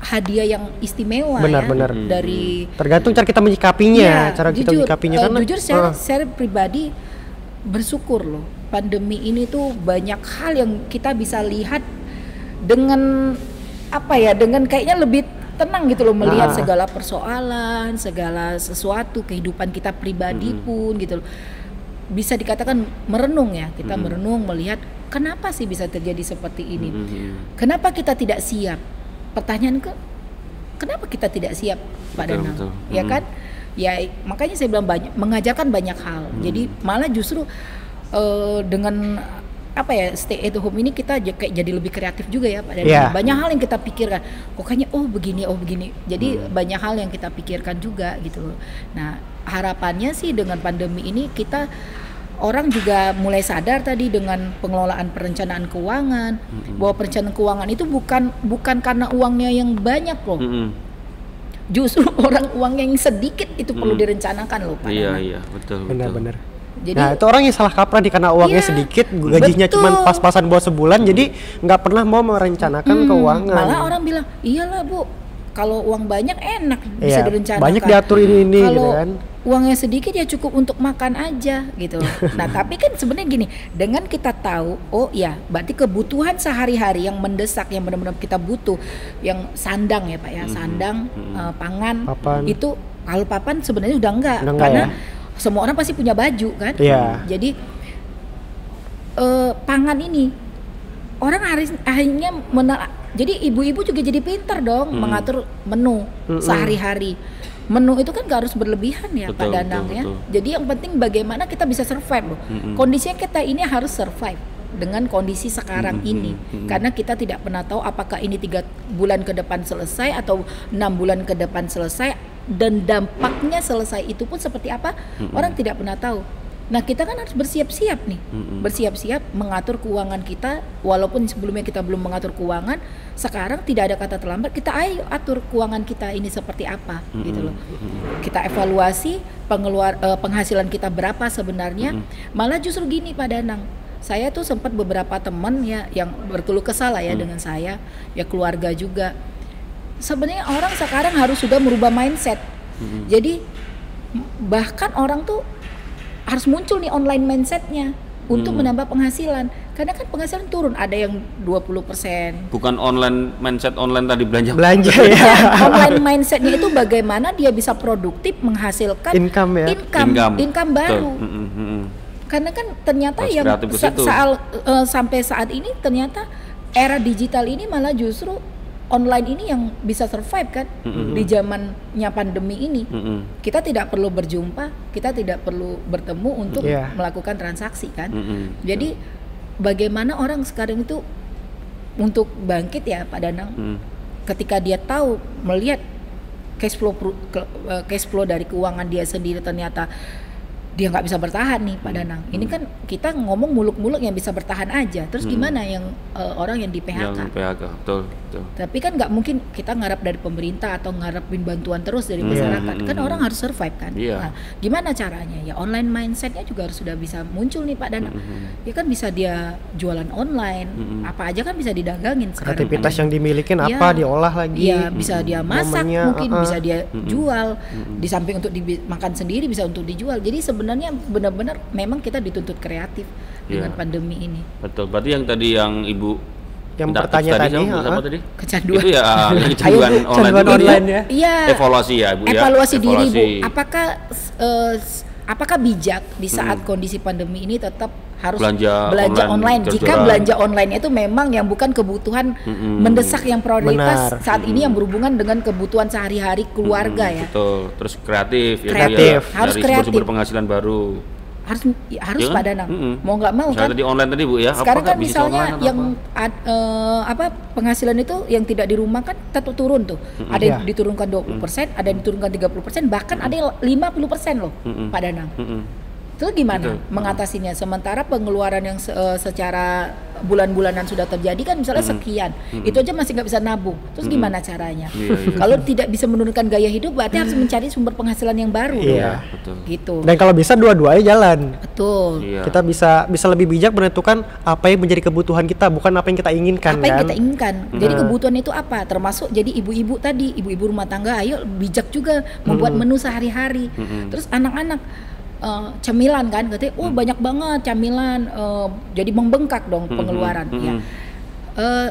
hadiah yang istimewa Benar-benar. ya dari Tergantung cara kita menyikapinya, Iya, cara kita jujur, menyikapinya eh, karena jujur saya, Ah, saya pribadi bersyukur loh pandemi ini tuh banyak hal yang kita bisa lihat dengan apa ya dengan kayaknya lebih tenang gitu loh melihat Ah. segala persoalan segala sesuatu kehidupan kita pribadi Mm-mm. pun gitu loh bisa dikatakan merenung ya kita Mm-mm. merenung melihat kenapa sih bisa terjadi seperti ini Mm-mm. Kenapa kita tidak siap? Pertanyaan ke kenapa kita tidak siap, Pak Betul, Danang? betul. Ya Hmm. kan? Ya makanya saya bilang banyak mengajarkan banyak hal. Hmm. Jadi malah justru eh, dengan apa ya stay at home ini kita j- kayak jadi lebih kreatif juga ya Pak Danang. Iya. Banyak hal yang kita pikirkan. Kok kayaknya oh begini, oh begini. Jadi Hmm. banyak hal yang kita pikirkan juga gitu loh. Nah, harapannya sih dengan pandemi ini kita orang juga mulai sadar tadi dengan pengelolaan perencanaan keuangan Mm-mm. bahwa perencanaan keuangan itu bukan bukan karena uangnya yang banyak loh. Mm-mm. Justru orang uang yang sedikit itu perlu Mm. direncanakan loh Pak Iya iya betul betul. benar-benar. Jadi nah itu orang yang salah kaprah nih karena uangnya Iya, sedikit, gajinya cuma pas-pasan buat sebulan, jadi nggak pernah mau merencanakan Hmm, keuangan. Malah orang bilang, iyalah bu, kalau uang banyak enak bisa Iya, direncanakan. banyak diatur ini ini gitu Kalau kan. uangnya sedikit ya cukup untuk makan aja gitu. nah tapi kan sebenarnya gini, dengan kita tahu, oh ya, berarti kebutuhan sehari-hari yang mendesak, yang benar-benar kita butuh, yang sandang ya pak ya, Mhm, sandang, mhm. eh, pangan, Papan. itu kalau papan sebenarnya udah enggak, Udah enggak karena ya? semua orang pasti punya baju kan. Iya. Jadi eh, pangan ini orang harus akhirnya jadi ibu-ibu juga jadi pintar dong Hmm. mengatur menu Mm-mm. sehari-hari. Menu itu kan gak harus berlebihan ya Pak Betul, Danang betul, ya. betul. Jadi yang penting bagaimana kita bisa survive loh. Mm-mm. Kondisinya kita ini harus survive dengan kondisi sekarang Mm-mm, ini mm-mm. karena kita tidak pernah tahu apakah ini tiga bulan ke depan selesai atau enam bulan ke depan selesai dan dampaknya selesai itu pun seperti apa Mm-mm. orang tidak pernah tahu Nah kita kan harus bersiap-siap nih, Mm-mm. bersiap-siap mengatur keuangan kita. Walaupun sebelumnya kita belum mengatur keuangan, sekarang tidak ada kata terlambat. Kita ayo atur keuangan kita ini seperti apa, gitu loh. Kita evaluasi pengeluar eh, penghasilan kita berapa sebenarnya. Malah justru gini Pak Danang, saya tuh sempat beberapa teman ya yang berkeluh kesah lah ya dengan saya, ya keluarga juga. Sebenarnya orang sekarang harus sudah merubah mindset. Jadi m- bahkan orang tuh harus muncul nih online mindsetnya untuk Hmm. menambah penghasilan karena kan penghasilan turun ada yang 20% Bukan online mindset online tadi belanja. belanja ya online mindsetnya itu bagaimana dia bisa produktif menghasilkan Income ya. income, Income. income Betul. baru Mm-mm, mm-mm. karena kan ternyata yang sa- saal- eh, sampai saat ini ternyata era digital ini malah justru online ini yang bisa survive kan Mm-mm. di zamannya pandemi ini Mm-mm. kita tidak perlu berjumpa, kita tidak perlu bertemu untuk Iya. melakukan transaksi kan. Mm-mm. Jadi bagaimana orang sekarang itu untuk bangkit ya Pak Danang, Mm. ketika dia tahu melihat cash flow eh, cash flow dari keuangan dia sendiri ternyata dia nggak bisa bertahan nih Pak Danang. Ini kan kita ngomong muluk-muluk yang bisa bertahan aja. Terus gimana yang eh, orang yang di PHK? Yang PHK, betul, betul. Tapi kan nggak mungkin kita ngarap dari pemerintah atau ngarepin bantuan terus dari Iya. masyarakat. Kan Mm-mm. orang harus survive kan. Iya. Nah, gimana caranya? Ya online mindsetnya juga harus sudah bisa muncul nih Pak Danang. Mm-mm. Ya kan bisa dia jualan online, Mm-mm. apa aja kan bisa didagangin sekarang. kreativitas kan. yang dimilikin Iya. apa diolah lagi Iya, bisa dia masak Momennya, mungkin, uh-uh. bisa dia jual. Di samping untuk dimakan sendiri bisa untuk dijual. Jadi sebenarnya benar-benar memang kita dituntut kreatif dengan Iya. pandemi ini. Betul. Berarti yang tadi yang Ibu Yang bertanya tips tadi, sama, siapa tadi? Kecanduan. Itu ya ah, kecanduan online. dia. online ya. Iya. Evaluasi ya, Bu ya. evaluasi diri bu Evaluasi. apakah s- apakah bijak di saat kondisi pandemi ini tetap harus Belanja belanja online, online, jika belanja online itu memang yang bukan kebutuhan Mm-mm. mendesak yang prioritas Benar. saat ini yang berhubungan dengan kebutuhan sehari-hari keluarga Mm, ya Betul. Terus kreatif, ya, Kreatif. Harus dari kreatif. sumber-sumber penghasilan baru. Harus ya, harus Ya kan? pada nang Mm-mm. mau nggak mau Misalnya kan tadi online tadi Bu ya. sekarang apakah kan misalnya yang apa? ad- eh, apa penghasilan itu yang tidak di rumah kan tetap turun tuh ada yang Iya. diturunkan 20% ada yang diturunkan 30% bahkan ada yang 50% loh Mm-mm. Pak Danang Mm-mm. Itu gimana Betul. mengatasinya? Sementara pengeluaran yang se- eh, secara bulan-bulanan sudah terjadi kan misalnya sekian, itu aja masih nggak bisa nabung. Terus gimana caranya? Iya, iya. Kalau tidak bisa menurunkan gaya hidup, berarti harus mencari sumber penghasilan yang baru. dong. Iya. Betul. Gitu. dan kalau bisa dua-duanya jalan Betul. Iya. kita bisa bisa lebih bijak menentukan apa yang menjadi kebutuhan kita bukan apa yang kita inginkan apa yang kan kita inginkan. Jadi kebutuhan itu apa? Termasuk jadi ibu-ibu tadi, ibu-ibu rumah tangga, ayo bijak juga membuat menu sehari-hari. Terus anak-anak eh, camilan kan, katanya, oh banyak banget camilan, eh, jadi membengkak dong pengeluaran. Ya. Eh,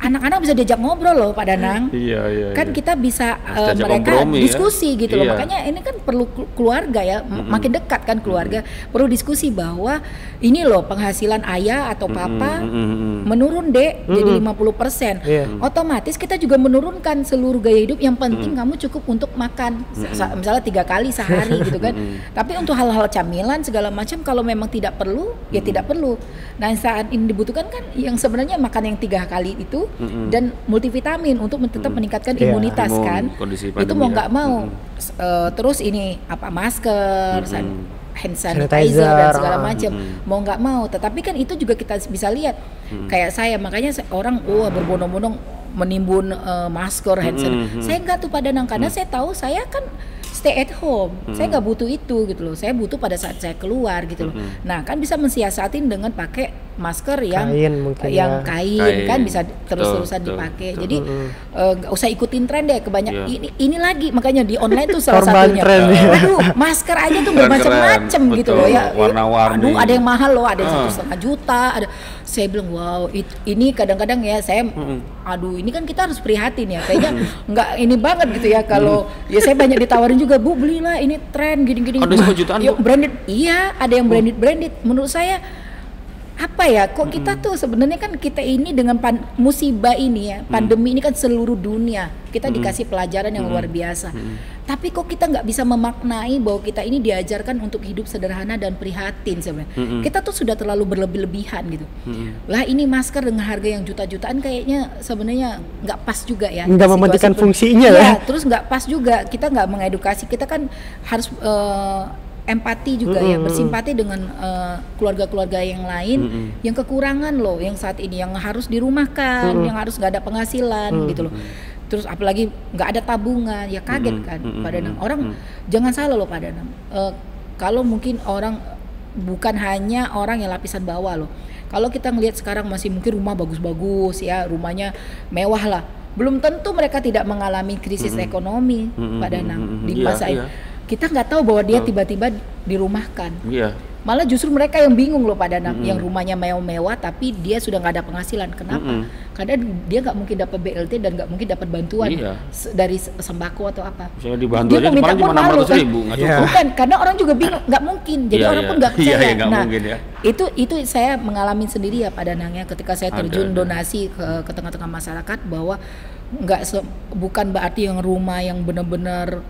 anak-anak bisa diajak ngobrol loh, Pak Danang. Iya, iya. kan iya. kita bisa diajak mereka kompromi ya. diskusi gitu loh Iya. makanya ini kan perlu kelu- keluarga ya m- makin dekat kan keluarga perlu diskusi bahwa ini loh penghasilan ayah atau papa Mm, mm, mm. menurun dek jadi 50% Iya. otomatis kita juga menurunkan seluruh gaya hidup yang penting kamu cukup untuk makan Sa- sa- misalnya tiga kali sehari gitu kan tapi untuk hal-hal camilan segala macam kalau memang tidak perlu ya tidak perlu nah saat ini dibutuhkan kan yang sebenarnya makan yang tiga kali itu dan multivitamin untuk tetap meningkatkan Iya. imunitas Imun, kan. kondisi itu mau ya. nggak mau S- eh, terus ini apa masker san- hand Sanitizer, sanitizer dan segala ah. macam mau nggak mau tetapi kan itu juga kita bisa lihat. Kayak saya makanya orang wah berbondong-bondong menimbun eh, masker hand sanitizer. Saya nggak tuh pada nang karena saya tahu saya kan stay at home. Saya nggak butuh itu gitu loh. Saya butuh pada saat saya keluar gitu loh. Nah kan bisa mensiasatin dengan pakai masker yang Kain mungkin yang ya. kain, Kain. kan bisa terus-terusan dipakai betul. jadi eh, nggak usah ikutin tren deh kebanyak Iya. ini ini lagi makanya di online tuh salah Korban satunya tren, ya. aduh masker aja tuh bermacam-macam gitu loh ya warna-warni. aduh ada yang mahal loh ada yang Ah. satu setengah juta ada saya bilang wow it- ini kadang-kadang ya saya aduh ini kan kita harus prihatin ya kayaknya nggak ini banget gitu ya kalau ya saya banyak ditawarin juga bu belilah ini tren gini-gini Ada jutaan, Ya, Bu? branded iya ada yang branded branded menurut saya apa ya kok kita tuh sebenarnya kan kita ini dengan pan- musibah ini ya pandemi ini kan seluruh dunia. Kita dikasih pelajaran yang luar biasa. Tapi kok kita nggak bisa memaknai bahwa kita ini diajarkan untuk hidup sederhana dan prihatin sebenarnya. Kita tuh sudah terlalu berlebih-lebihan gitu. Lah ini masker dengan harga yang juta-jutaan kayaknya sebenarnya nggak pas juga ya Nggak mementingkan pun- fungsinya Iya, ya. terus nggak pas juga. Kita nggak mengedukasi. Kita kan harus eh, empati juga ya, bersimpati dengan eh, keluarga-keluarga yang lain yang kekurangan loh, yang saat ini yang harus dirumahkan, yang harus nggak ada penghasilan gitu loh. Terus apalagi nggak ada tabungan, ya kaget kan Pak Danang. Orang jangan salah loh Pak Danang. Eh, kalau mungkin orang bukan hanya orang yang lapisan bawah loh. Kalau kita ngelihat sekarang masih mungkin rumah bagus-bagus ya, rumahnya mewah lah. Belum tentu mereka tidak mengalami krisis ekonomi, Pak Danang di Iya, masa ini. iya. Kita nggak tahu bahwa dia tiba-tiba dirumahkan. Iya. Malah justru mereka yang bingung loh Pak Danang, yang rumahnya mewah-mewah tapi dia sudah nggak ada penghasilan. Kenapa? Karena dia nggak mungkin dapat BLT dan nggak mungkin dapat bantuan Iya. dari se- sembako atau apa. Misalnya dibantu Dia aja minta cuma malu, 600 ribu, kan? nggak cukup. Bukan, karena orang juga bingung, nggak mungkin. Jadi Iya, orang iya. pun nggak Iya, percaya. iya, nggak nah, mungkin ya. itu itu saya mengalami sendiri ya Pak Danang ya ketika saya terjun ada. donasi ke ke tengah-tengah masyarakat bahwa nggak bukan berarti yang rumah yang benar-benar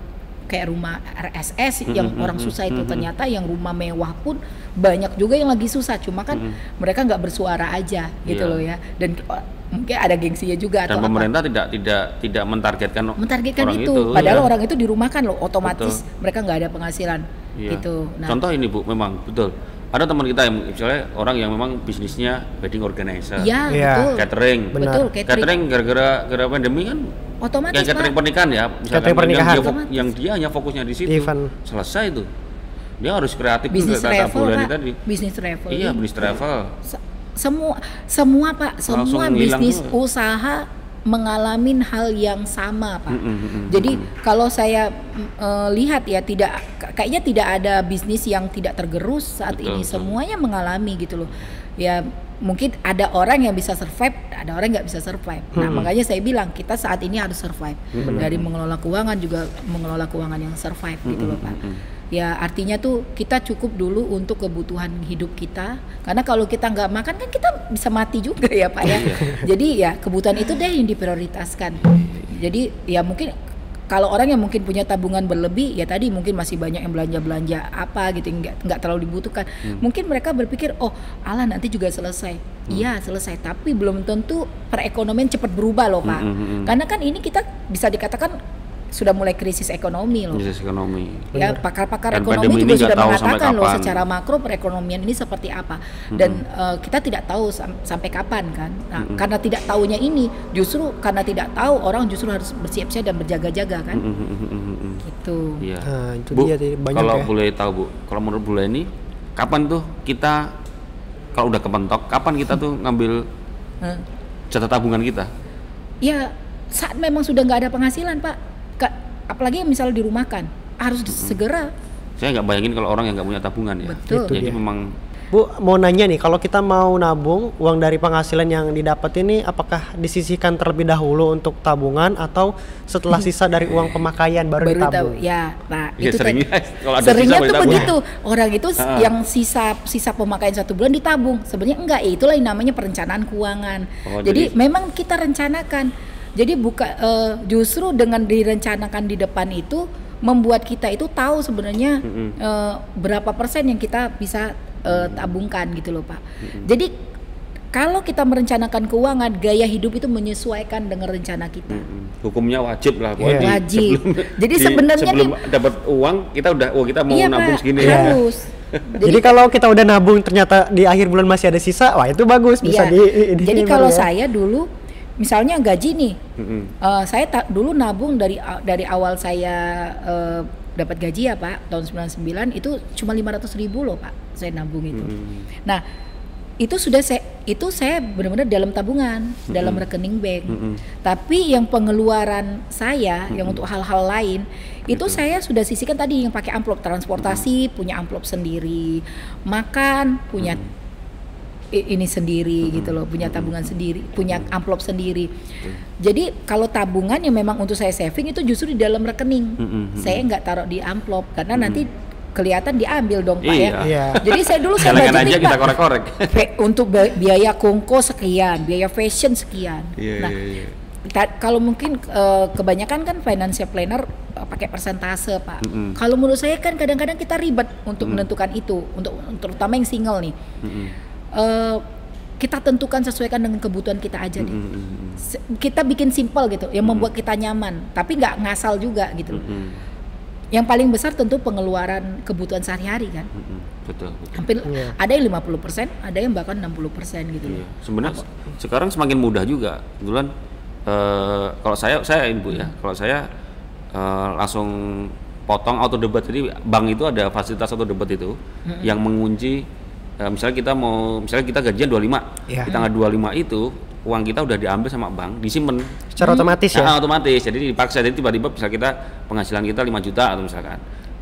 kayak rumah RSS yang orang susah itu ternyata yang rumah mewah pun banyak juga yang lagi susah cuma kan mereka nggak bersuara aja gitu Iya. loh ya dan oh, mungkin ada gengsinya juga Dan atau apa pemerintah tidak tidak tidak mentargetkan mentargetkan orang itu, padahal iya. orang itu dirumahkan loh otomatis mereka nggak ada penghasilan Iya. gitu nah Contoh ini Bu, memang betul. Ada teman kita yang misalnya orang yang memang bisnisnya wedding organizer, ya Iya. betul catering. Benar. betul catering, Catering gara-gara gara pandemi kan otomatis yang catering Pak. pernikahan ya, misalkan Catering yang pernikahan. dia, fok- Otomatis. yang dia hanya fokusnya di situ. Event. Selesai itu. Dia harus kreatif bisnis travel pak tadi. bisnis travel Iya, bisnis travel. Se- semua semua pak semua bisnis usaha mengalami hal yang sama pak Mm, mm, mm, jadi kalau saya mm, eh, lihat ya tidak kayaknya tidak ada bisnis yang tidak tergerus saat Betul, ini betul. semuanya mengalami gitu loh ya mungkin ada orang yang bisa survive ada orang nggak bisa survive. Nah makanya saya bilang kita saat ini harus survive. Dari mengelola keuangan juga mengelola keuangan yang survive gitu loh pak. ya artinya tuh kita cukup dulu untuk kebutuhan hidup kita. Karena kalau kita nggak makan kan kita bisa mati juga ya pak ya. Jadi ya kebutuhan itu deh yang diprioritaskan. Jadi ya mungkin kalau orang yang mungkin punya tabungan berlebih ya tadi mungkin masih banyak yang belanja belanja apa gitu nggak nggak terlalu dibutuhkan. Mungkin mereka berpikir oh Allah nanti juga selesai. Iya selesai. Tapi belum tentu perekonomian cepat berubah loh pak. Mm, mm, mm. karena kan ini kita bisa dikatakan sudah mulai krisis ekonomi loh Bisnis ekonomi. ya pakar-pakar Dan ekonomi juga ini sudah mengatakan loh kapan. secara makro perekonomian ini seperti apa dan eh, kita tidak tahu sam- sampai kapan kan nah, karena tidak tahunya ini justru karena tidak tahu orang justru harus bersiap-siap dan berjaga-jaga kan Mm, mm, mm, mm, mm, mm. gitu Iya. Nah, itu Bu, dia banyak kalau ya. boleh tahu Bu, kalau menurut Bu Leni, kapan tuh kita kalau udah kepentok, kapan kita tuh ngambil Nah, jatah tabungan kita? ya saat memang sudah nggak ada penghasilan pak apalagi yang misalnya dirumahkan harus segera Saya nggak bayangin kalau orang yang nggak punya tabungan ya. Betul. Itu Jadi dia. memang Bu, mau nanya nih, kalau kita mau nabung uang dari penghasilan yang didapat ini, apakah disisihkan terlebih dahulu untuk tabungan atau setelah sisa dari uang pemakaian baru, baru tahu ditabung? ya nah Ya, itu seringnya kalau ada seringnya sisa tuh begitu orang itu Ah. yang sisa sisa pemakaian satu bulan ditabung sebenarnya enggak ya itulah yang namanya perencanaan keuangan Oh, jadi, jadi- memang kita rencanakan jadi buka eh, justru dengan direncanakan di depan itu membuat kita itu tahu sebenarnya eh, berapa persen yang kita bisa eh, tabungkan gitu loh pak jadi kalau kita merencanakan keuangan gaya hidup itu menyesuaikan dengan rencana kita mm, hukumnya wajib lah. Di- Wajib. sebelum- Jadi di- sebenarnya sebelum nih- dapat uang kita udah, oh kita mau iya nabung pak segini ya. harus Jadi, kalau kita udah nabung ternyata di akhir bulan masih ada sisa, wah itu bagus bisa Iya. di, di Jadi kalau ya. saya dulu misalnya gaji nih, Mm-mm. eh, saya ta- dulu nabung dari dari awal saya eh, dapat gaji ya Pak tahun 99 itu cuma 500 ribu loh Pak saya nabung itu. Nah itu sudah saya itu saya benar-benar dalam tabungan dalam rekening bank. Tapi yang pengeluaran saya yang untuk hal-hal lain itu saya sudah sisihkan tadi yang pakai amplop transportasi punya amplop sendiri, makan punya i- ini sendiri gitu loh, punya tabungan sendiri, punya amplop sendiri. Jadi kalau tabungan yang memang untuk saya saving itu justru di dalam rekening. Mm-mm. Saya nggak taruh di amplop karena nanti kelihatan diambil dong Pak ya. Iya. Iya. Jadi saya dulu saya budgeting, aja kita Pak. korek-korek. Untuk bi- biaya kongko sekian, biaya fashion sekian. Iya, nah, iya, iya. ta- kalau mungkin eh, kebanyakan kan financial planner eh, pakai persentase pak. Mm-mm. Kalau menurut saya kan kadang-kadang kita ribet untuk menentukan itu, untuk terutama yang single nih. Mm-mm. Eh, kita tentukan sesuaikan dengan kebutuhan kita aja deh. Mm-mm. Se- Kita bikin simpel gitu, yang membuat kita nyaman, tapi nggak ngasal juga gitu. loh. Mm-mm. yang paling besar tentu pengeluaran kebutuhan sehari-hari kan. Mm-mm, betul, betul. Hampir Iya. ada yang 50%, ada yang bahkan 60% gitu Iya. loh. Sebenarnya sekarang semakin mudah juga. Kebetulan eh, kalau saya saya ibu ya, kalau saya eh, langsung potong auto debit jadi bank itu ada fasilitas auto debit itu yang mengunci eh, misalnya kita mau misalnya kita gajian 25 Iya. di tanggal 25 itu uang kita udah diambil sama bank disimpan Secara otomatis ya. Nah, otomatis jadi dipaksa jadi tiba-tiba bisa kita penghasilan kita 5 juta atau misalkan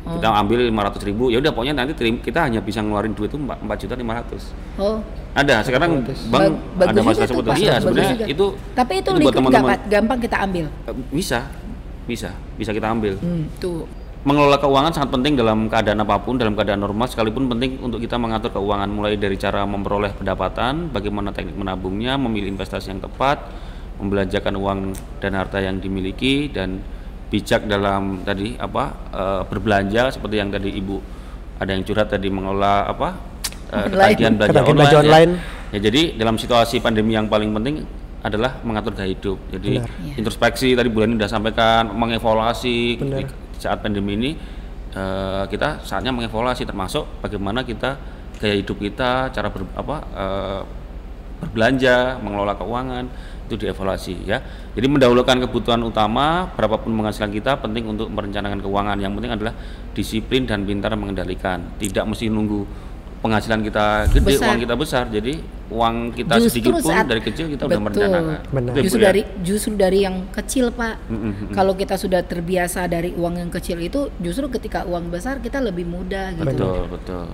kita ambil 500 ribu ya udah pokoknya nanti terim- kita hanya bisa ngeluarin duit itu 4, juta 500 Oh, ada sekarang bank ba- bagus ada tuh, seperti itu. Iya, sebenarnya juga. itu Tapi itu buat liquid nggak, teman-teman gampang kita ambil. Eh, bisa, bisa, bisa kita ambil. Hmm, tuh. Mengelola keuangan sangat penting dalam keadaan apa pun, dalam keadaan normal sekalipun penting untuk kita mengatur keuangan mulai dari cara memperoleh pendapatan, bagaimana teknik menabungnya, memilih investasi yang tepat, membelanjakan uang dan harta yang dimiliki dan bijak dalam tadi apa eh, berbelanja seperti yang tadi Ibu ada yang curhat tadi mengelola apa eh, Online. ketagihan belanja Ketagihan online, belanja ya. online. Ya, jadi dalam situasi pandemi yang paling penting adalah mengatur gaya hidup. Jadi Benar. Iya. introspeksi tadi bulan ini sudah sampaikan, mengevaluasi Benar. Saat pandemi ini eh, kita saatnya mengevaluasi termasuk bagaimana kita gaya hidup kita, cara ber, apa eh, berbelanja, mengelola keuangan itu dievaluasi ya. Jadi mendahulukan kebutuhan utama, berapapun penghasilan kita penting untuk merencanakan keuangan. Yang penting adalah disiplin dan pintar mengendalikan. Tidak mesti nunggu penghasilan kita gede, Besar. uang kita besar. Jadi uang kita sedikit pun dari kecil kita udah Betul. merencanakan. Benar. Itu, Bu, Justru ya? dari justru dari yang kecil pak. Mm, mm, mm. Kalau kita sudah terbiasa dari uang yang kecil itu, justru ketika uang besar kita lebih mudah gitu. betul, betul.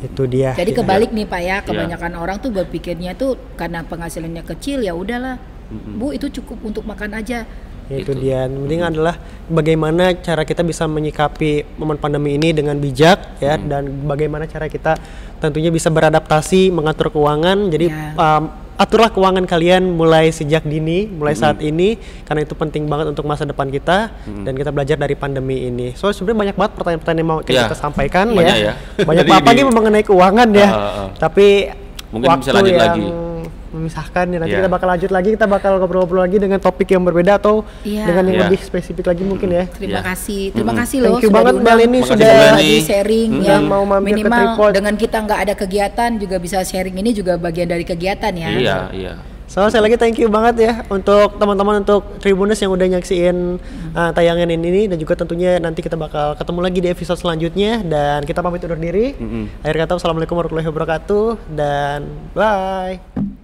Itu dia. Jadi Ya. kebalik nih pak ya, Iya. kebanyakan orang tuh berpikirnya tuh karena penghasilannya kecil ya udahlah, bu itu cukup untuk makan aja. Itu Itu. dia yang penting adalah bagaimana cara kita bisa menyikapi momen pandemi ini dengan bijak ya dan bagaimana cara kita tentunya bisa beradaptasi mengatur keuangan jadi Ya. um, aturlah keuangan kalian mulai sejak dini mulai saat ini karena itu penting banget untuk masa depan kita dan kita belajar dari pandemi ini so sebenarnya banyak banget pertanyaan-pertanyaan yang mau Ya. kita sampaikan Banyak ya ya. banyak Jadi apa di- nih mengenai keuangan ya ah, ah. tapi Mungkin waktu bisa lanjut yang lagi. Memisahkan ya nanti Ya. kita bakal lanjut lagi kita bakal ngobrol-ngobrol lagi dengan topik yang berbeda atau Iya. dengan yang Iya. lebih spesifik lagi mungkin ya Terima Ya. kasih, terima Mm-mm. kasih loh Thank you sudah banget. Mbak Leni, sudah lagi sharing Mm-mm. ya mau mampir ke minimal Tripod. dengan kita nggak ada kegiatan juga bisa sharing ini juga bagian dari kegiatan ya. Iya, iya. So, saya lagi thank you banget ya untuk teman-teman untuk Tribuners yang udah nyaksiin uh, tayangan ini dan juga tentunya nanti kita bakal ketemu lagi di episode selanjutnya dan kita pamit undur diri. Mm-mm. Akhir kata wassalamualaikum warahmatullahi wabarakatuh dan bye.